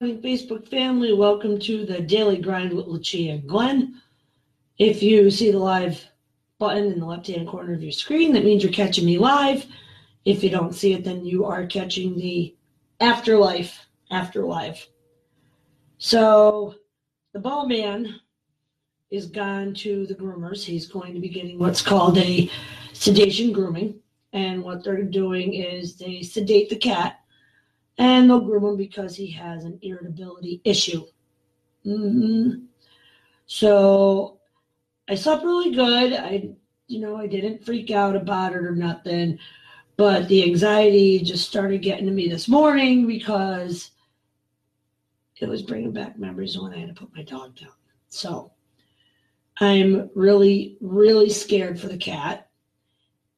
Facebook family, welcome to the Daily Grind with Lucia Glenn. If you see the live button in the left hand corner of your screen, that means you're catching me live. If you don't see it, then you are catching the afterlife, afterlife. So the ball man is gone to the groomers. He's going to be getting what's called a sedation grooming. And what they're doing is they sedate the cat and they'll groom him because he has an irritability issue. Mm-hmm. So I slept really good. I, you know, I didn't freak out about it or nothing, but the anxiety just started getting to me this morning because it was bringing back memories of when I had to put my dog down. So I'm really, really scared for the cat.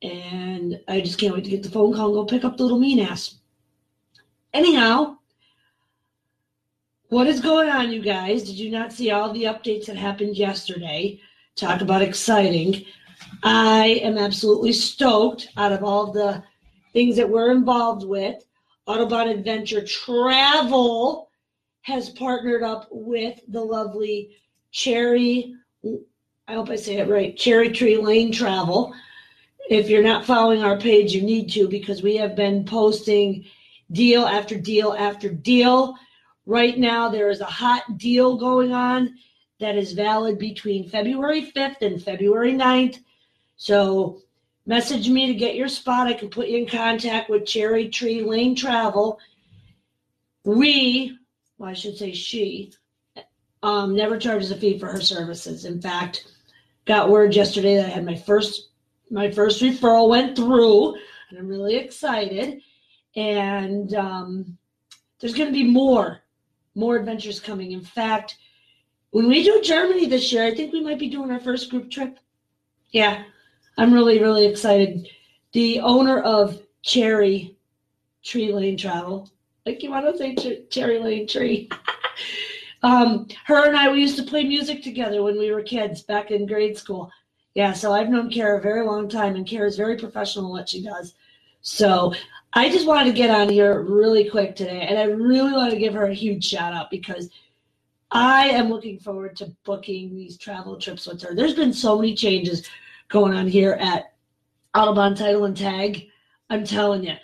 And I just can't wait to get the phone call and go pick up the little mean ass. Anyhow, what is going on, you guys? Did you not see all the updates that happened yesterday? Talk about exciting. I am absolutely stoked out of all the things that we're involved with. Autobahn Adventure Travel has partnered up with the lovely Cherry, I hope I say it right, Cherry Tree Lane Travel. If you're not following our page, you need to because we have been posting deal after deal after deal. Right now, there is a hot deal going on that is valid between February 5th and February 9th. So, message me to get your spot. I can put you in contact with Cherry Tree Lane Travel. We, well, I should say she, um, never charges a fee for her services. In fact, got word yesterday that I had my first my first referral went through, and I'm really excited and um, there's going to be more more adventures coming. In fact when we do germany this year i think we might be doing our first group trip. Yeah i'm really really excited. The owner of cherry tree lane travel like you want to say ch- cherry lane tree? Um, her and i we used to play music together when we were kids back in grade school. Yeah so i've known kara a very long time and kara's very professional in what she does. So I just wanted to get on here really quick today, and I really want to give her a huge shout out because I am looking forward to booking these travel trips with her. There's been so many changes going on here at Autobahn Title and Tag. I'm telling you,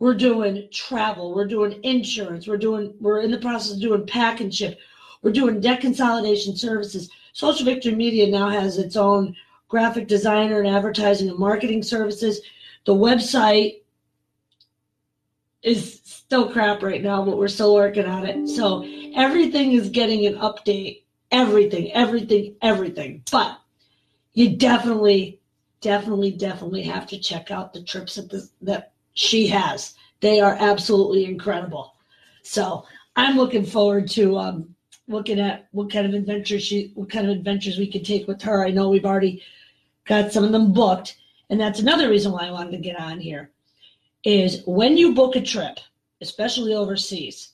we're doing travel, we're doing insurance, we're doing, we're in the process of doing pack and ship, we're doing debt consolidation services. Social Victory Media now has its own graphic designer and advertising and marketing services. The website is still crap right now, but we're still working on it. So everything is getting an update. Everything, everything, everything. But you definitely, definitely, definitely have to check out the trips that this, that she has. They are absolutely incredible. So I'm looking forward to um, looking at what kind of adventures she, what kind of adventures we can take with her. I know we've already got some of them booked, and that's another reason why I wanted to get on here is when you book a trip, especially overseas,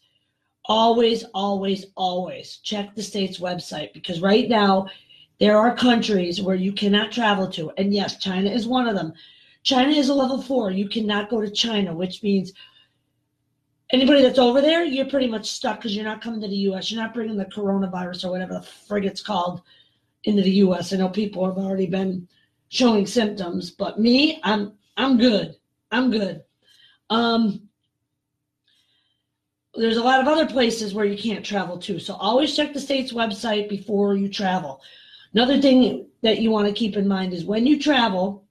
always, always, always check the state's website because right now there are countries where you cannot travel to. And yes, China is one of them. China is a level four. You cannot go to China, which means anybody that's over there, you're pretty much stuck because you're not coming to the U.S. You're not bringing the coronavirus or whatever the frig it's called into the U.S. I know people have already been showing symptoms, but me, I'm I'm good. I'm good. Um, there's a lot of other places where you can't travel to. So always check the state's website before you travel. Another thing that you want to keep in mind is when you travel,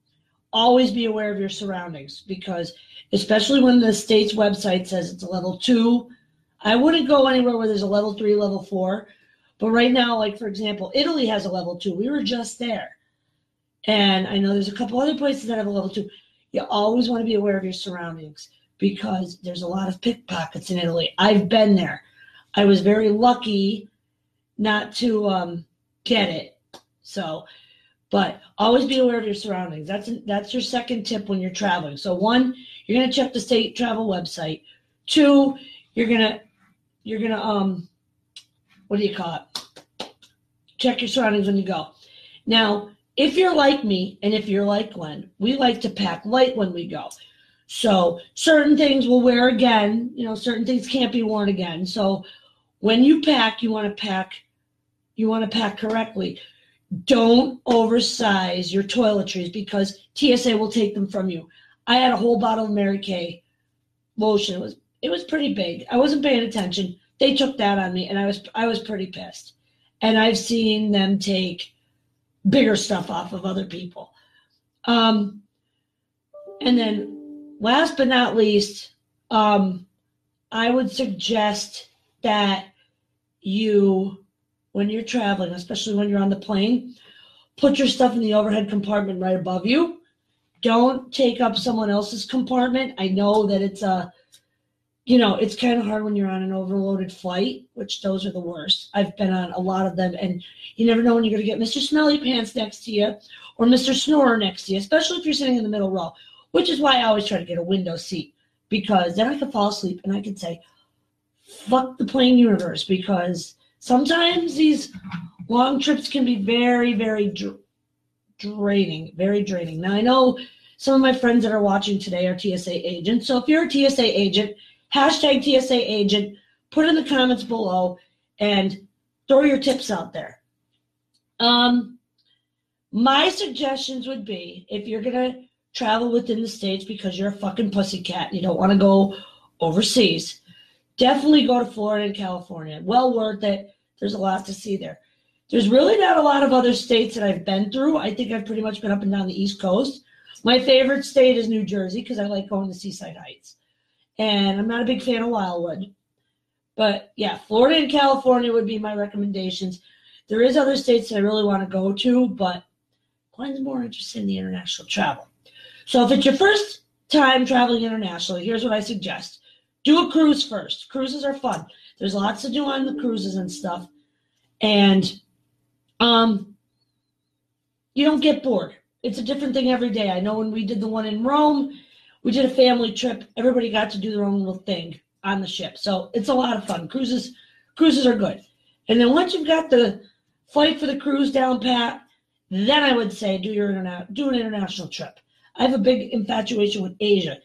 always be aware of your surroundings because especially when the state's website says it's a level two, I wouldn't go anywhere where there's a level three, level four. But right now, like for example, Italy has a level two. We were just there. And I know there's a couple other places that have a level two you always want to be aware of your surroundings because there's a lot of pickpockets in Italy. I've been there. I was very lucky not to um, get it. So, but always be aware of your surroundings. That's that's your second tip when you're traveling. So one, you're gonna check the state travel website. Two, you're gonna you're gonna um, what do you call it? Check your surroundings when you go. Now, if you're like me and if you're like Glenn, we like to pack light when we go. So certain things we'll wear again. You know, certain things can't be worn again. So when you pack, you want to pack. You want to pack correctly. Don't oversize your toiletries because TSA will take them from you. I had a whole bottle of Mary Kay lotion. It was it was pretty big. I wasn't paying attention. They took that on me, and I was I was pretty pissed. And I've seen them take bigger stuff off of other people. Um, and then last but not least, um, I would suggest that you, when you're traveling, especially when you're on the plane, put your stuff in the overhead compartment right above you. Don't take up someone else's compartment. I know that it's a you know, it's kind of hard when you're on an overloaded flight, which those are the worst. I've been on a lot of them, and you never know when you're going to get Mr. Smelly Pants next to you or Mr. Snorer next to you, especially if you're sitting in the middle row, which is why I always try to get a window seat because then I can fall asleep and I can say, fuck the plane universe because sometimes these long trips can be very, very dr- draining, very draining. Now, I know some of my friends that are watching today are TSA agents. So if you're a TSA agent, hashtag TSA agent, put in the comments below, and throw your tips out there. Um, my suggestions would be if you're gonna travel within the states because you're a fucking pussycat and you don't want to go overseas, definitely go to Florida and California. Well worth it. There's a lot to see there. There's really not a lot of other states that I've been through. I think I've pretty much been up and down the East Coast. My favorite state is New Jersey because I like going to Seaside Heights and I'm not a big fan of Wildwood. But yeah, Florida and California would be my recommendations. There is other states I really want to go to, but Glenn's more interested in the international travel. So if it's your first time traveling internationally, here's what I suggest. Do a cruise first. Cruises are fun. There's lots to do on the cruises and stuff. And um you don't get bored. It's a different thing every day. I know when we did the one in Rome, we did a family trip. Everybody got to do their own little thing on the ship. So it's a lot of fun. Cruises cruises are good. And then once you've got the flight for the cruise down pat, then I would say do your interna- do an international trip. I have a big infatuation with Asia.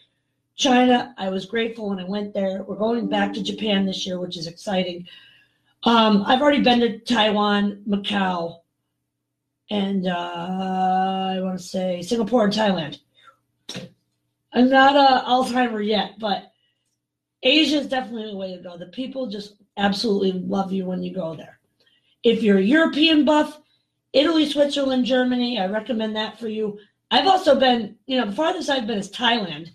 China, I was grateful when I went there. We're going back to Japan this year, which is exciting. Um, I've already been to Taiwan, Macau, and uh, I want to say Singapore and Thailand. I'm not a Alzheimer yet, but Asia is definitely the way to go. The people just absolutely love you when you go there. If you're a European buff, Italy, Switzerland, Germany, I recommend that for you. I've also been, you know, the farthest I've been is Thailand.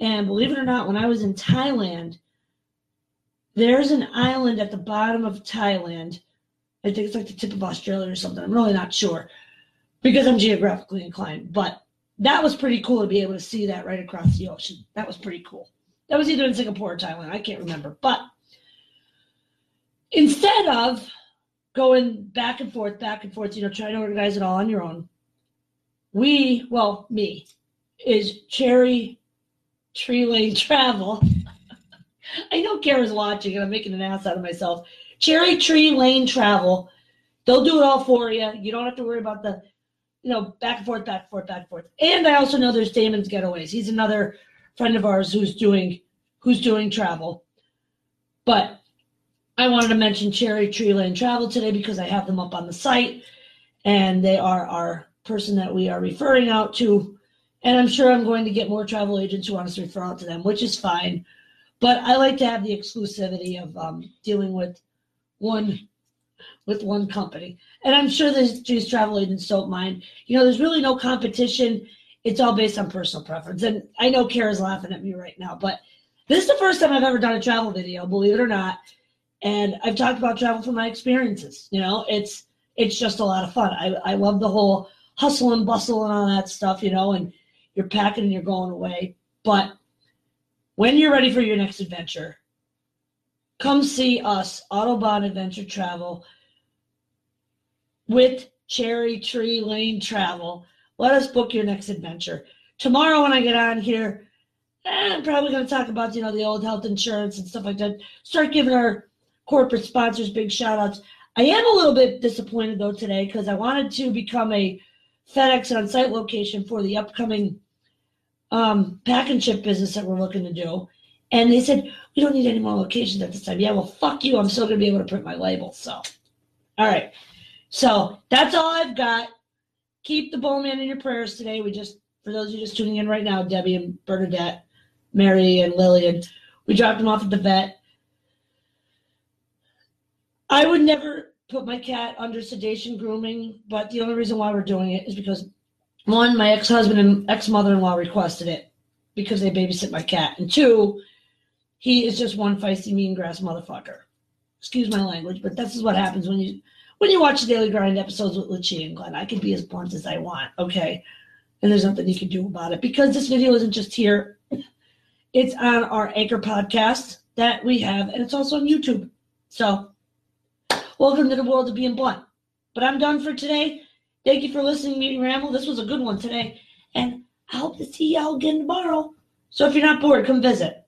And believe it or not, when I was in Thailand, there's an island at the bottom of Thailand. I think it's like the tip of Australia or something. I'm really not sure because I'm geographically inclined. But that was pretty cool to be able to see that right across the ocean. That was pretty cool. That was either in Singapore or Thailand. I can't remember. But instead of going back and forth, back and forth, you know, trying to organize it all on your own, we, well, me, is Cherry Tree Lane Travel. I know Kara's watching and I'm making an ass out of myself. Cherry Tree Lane Travel. They'll do it all for you. You don't have to worry about the you know, back and forth, back and forth, back and forth. And I also know there's Damon's Getaways. He's another friend of ours who's doing who's doing travel. But I wanted to mention Cherry Tree Lane Travel today because I have them up on the site, and they are our person that we are referring out to. And I'm sure I'm going to get more travel agents who want us to refer out to them, which is fine. But I like to have the exclusivity of um, dealing with one with one company. And I'm sure these travel agents don't mind. You know, there's really no competition. It's all based on personal preference. And I know Kara's laughing at me right now, but this is the first time I've ever done a travel video, believe it or not. And I've talked about travel from my experiences. You know, it's it's just a lot of fun. I, I love the whole hustle and bustle and all that stuff, you know, and you're packing and you're going away. But when you're ready for your next adventure, come see us, Autobahn Adventure Travel, with Cherry Tree Lane Travel. Let us book your next adventure. Tomorrow, when I get on here, eh, I'm probably going to talk about you know the old health insurance and stuff like that. Start giving our corporate sponsors big shout outs. I am a little bit disappointed though today because I wanted to become a FedEx on site location for the upcoming um, pack and ship business that we're looking to do. And they said, we don't need any more locations at this time. Yeah, well, fuck you. I'm still going to be able to print my labels. So, all right. So that's all I've got. Keep the bowman in your prayers today. We just, for those of you just tuning in right now, Debbie and Bernadette, Mary and Lillian, we dropped them off at the vet. I would never put my cat under sedation grooming, but the only reason why we're doing it is because one, my ex husband and ex mother in law requested it because they babysit my cat. And two, he is just one feisty mean grass motherfucker. Excuse my language, but this is what happens when you when you watch the Daily Grind episodes with Lucia and Glenn. I can be as blunt as I want, okay? And there's nothing you can do about it because this video isn't just here. It's on our Anchor podcast that we have, and it's also on YouTube. So welcome to the world of being blunt. But I'm done for today. Thank you for listening to me ramble. This was a good one today. And I hope to see y'all again tomorrow. So if you're not bored, come visit.